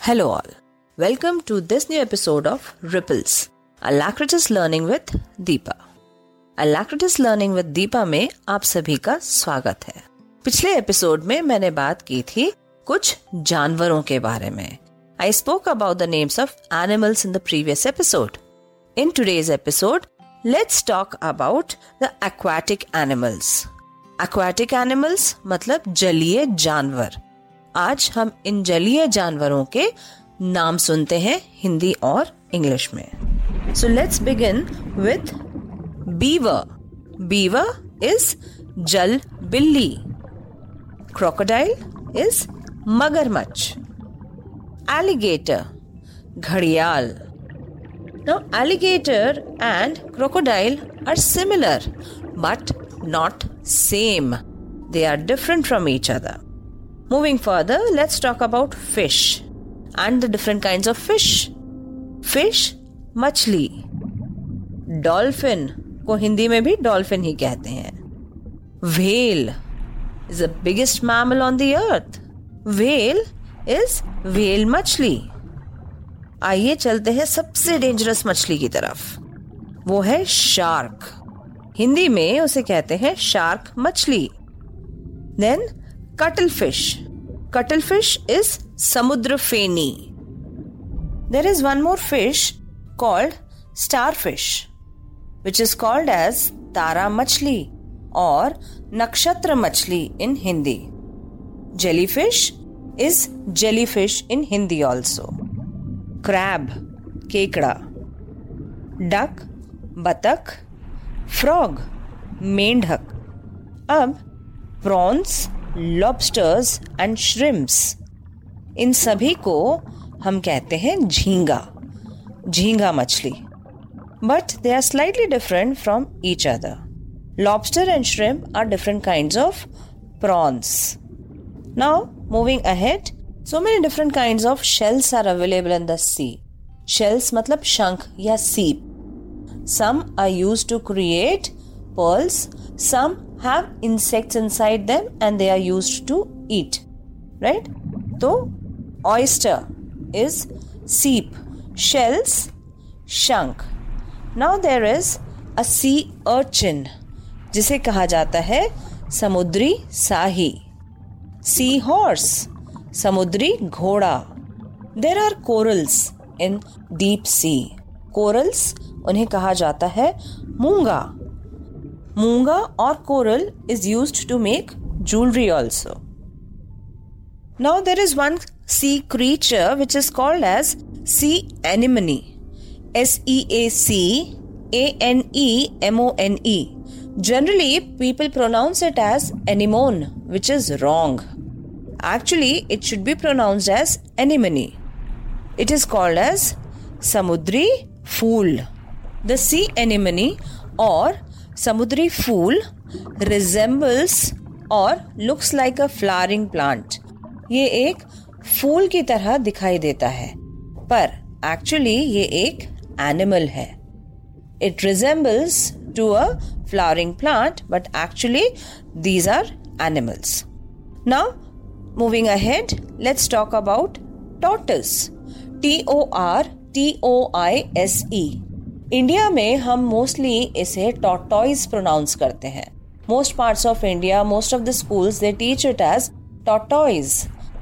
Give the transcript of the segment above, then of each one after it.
Hello, all. Welcome to this new episode of Ripples, Alacritus Learning with Deepa. Alacritus Learning with Deepa में आप सभी का स्वागत है। पिछले एपिसोड में मैंने बात की थी कुछ जानवरों के बारे में। I spoke about the names of animals in the previous episode in today's episode let's talk about the aquatic animals aquatic animals मतलब जलीय जानवर। आज हम इन जलीय जानवरों के नाम सुनते हैं हिंदी और इंग्लिश में। So let's begin with beaver beaver is जल बिल्ली। क्रोकोडाइल इज़ मगरमच्छ। एलिगेटर घड़ियाल। Now, alligator and crocodile are similar, but not same. They are different from each other. Moving further, let's talk about fish and the different kinds of fish. Fish, मछली dolphin को हिंदी में भी dolphin ही कहते हैं. Whale is the biggest mammal on the earth whale is whale मछली आइए चलते हैं सबसे डेंजरस मछली की तरफ़. वो है शार्क हिंदी में उसे कहते हैं शार्क मछली. Then Cuttlefish. Cuttlefish is samudra feni. There is one more fish called starfish, which is called as Tara Machli or Nakshatra Machli in Hindi. Jellyfish is jellyfish in Hindi also. Crab, kekda. Duck, batak. Frog, मेंढक अब prawns lobsters and shrimps इन सभी को हम कहते हैं झींगा झींगा मछली. But they are slightly different from each other lobster and shrimp are different kind of prawns now moving ahead so many different kind of shells are available in the sea shells मतलब शंख या सीप some are use to create pearls some have insects inside them and they are use to eat right तो oyster is सीप shells शंख now there is a sea urchin जिसे कहा जाता है समुद्री साही सी हॉर्स समुद्री घोड़ा। There are corals in deep sea corals उन्हें कहा जाता है मूँगा। Munga or coral is used to make jewelry also. Now there is one sea creature which is called as sea anemone. S E A C A N E M O N E. Generally, people pronounce it as anemone, which is wrong. Actually, it should be pronounced as anemone. It is called as samudri fool. The sea anemone or समुद्री फूल resembles और looks like a flowering plant ये एक फूल की तरह दिखाई देता है, पर एक्चुअली ये एक एनिमल है. It resembles to a flowering plant but actually these are animals now moving ahead let's talk about tortoise T O R T O I S E India में हम मोस्टली इसे टोटॉइज प्रोनाउंस करते हैं। Most parts of India most of the schools they teach it as tortoise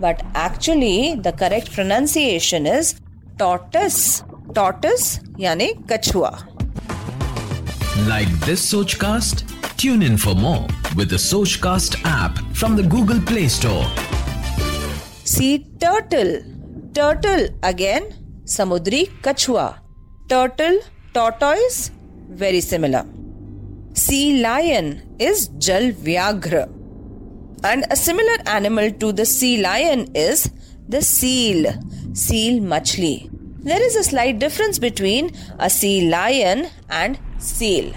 but actually the correct pronunciation is tortoise tortoise यानी कछुआ। Like this Sochcast tune in for more with Sochcast app from the Google Play Store sea turtle turtle again समुद्री कछुआ turtle tortoise? Very similar. Sea lion is jal vyagra and a similar animal to the sea lion is the seal seal machli. There is a slight difference between a sea lion and seal.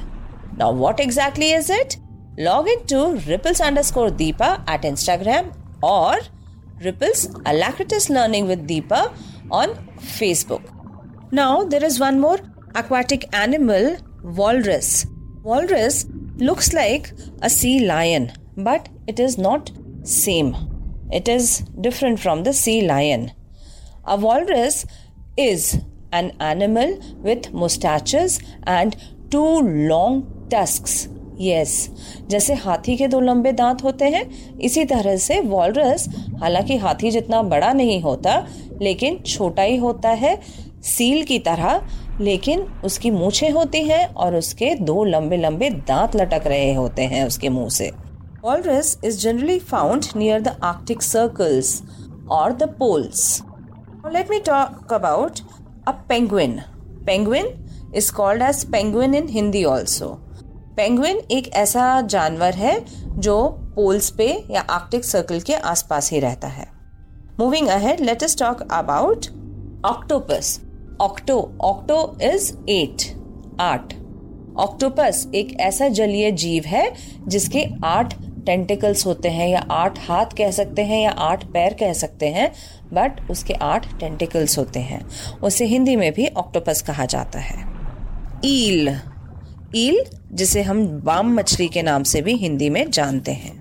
Now what exactly is it? Log into ripples underscore deepa at instagram or ripples alacritus learning with deepa on facebook. Now there is one more aquatic animal walrus. Walrus looks like a sea lion, but it is not same. It is different from the sea lion. A walrus is an animal with mustaches and two long tusks. Yes yes, जैसे हाथी के दो लंबे दांत होते हैं इसी तरह से वॉलरस हालाँकि हाथी जितना बड़ा नहीं होता लेकिन छोटा ही होता है सील की तरह लेकिन उसकी मूछें होती हैं और उसके दो लंबे लंबे दांत लटक रहे होते हैं उसके मुँह से। Walrus is generally found near the Arctic circles और the poles let me talk about a penguin penguin is called as penguin in Hindi also penguin एक ऐसा जानवर है जो पोल्स पे या आर्कटिक सर्कल के आसपास ही रहता है। Moving ahead let talk about octopus octo octo is eight आठ ऑक्टोपस एक ऐसा जलीय जीव है जिसके आठ टेंटिकल्स होते हैं या आठ हाथ कह सकते हैं या आठ पैर कह सकते हैं बट उसके आठ टेंटिकल्स होते हैं। उसे हिंदी में भी ऑक्टोपस कहा जाता है। ईल ईल जिसे हम बाम मछली के नाम से भी हिंदी में जानते हैं।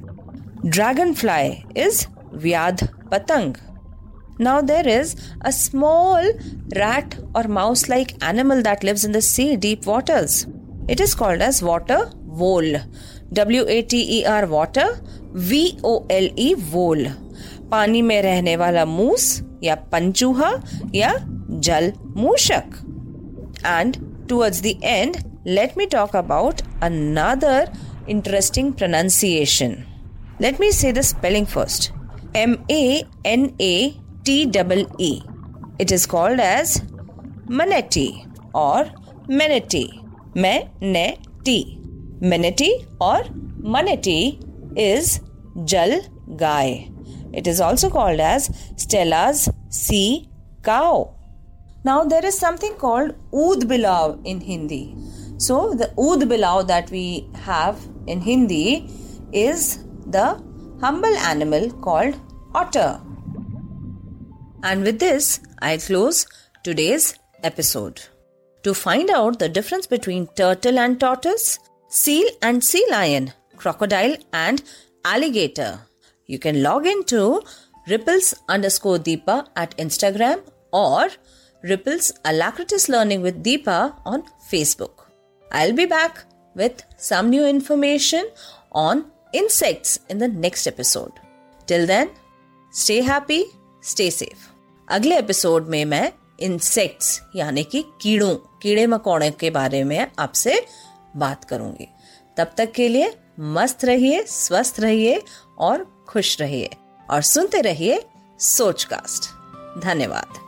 ड्रैगन फ्लाई इज़ व्याध पतंग Now there is a small rat और mouse like animal that lives in the sea deep waters it is called as water vole W A T E R water V O L E vole पानी में रहने वाला मूस या पंचूहा या जल मूषक and towards the end let me talk about another interesting pronunciation. Let me say the spelling first M A N A T E E. It is called as manatee or manatee. Manatee. Manatee or manatee is jal gai. It is also called as Stella's sea cow. Now there is something called ood bilav in Hindi. So, the oud bilao that we have in Hindi is the humble animal called otter. And with this, I close today's episode. To find out the difference between turtle and tortoise, seal and sea lion, crocodile and alligator, you can log into ripples underscore Deepa at Instagram or ripples alacritus learning with Deepa on Facebook. I'll be back with some new information on insects in the next episode. Till then, stay happy, stay safe अगले episode में मैं insects यानी कि कीड़ों, कीड़े मकोड़े के बारे में आपसे बात करूँगी। तब तक के लिए मस्त रहिए, स्वस्थ रहिए और खुश रहिए। और सुनते रहिए सोचकास्ट धन्यवाद।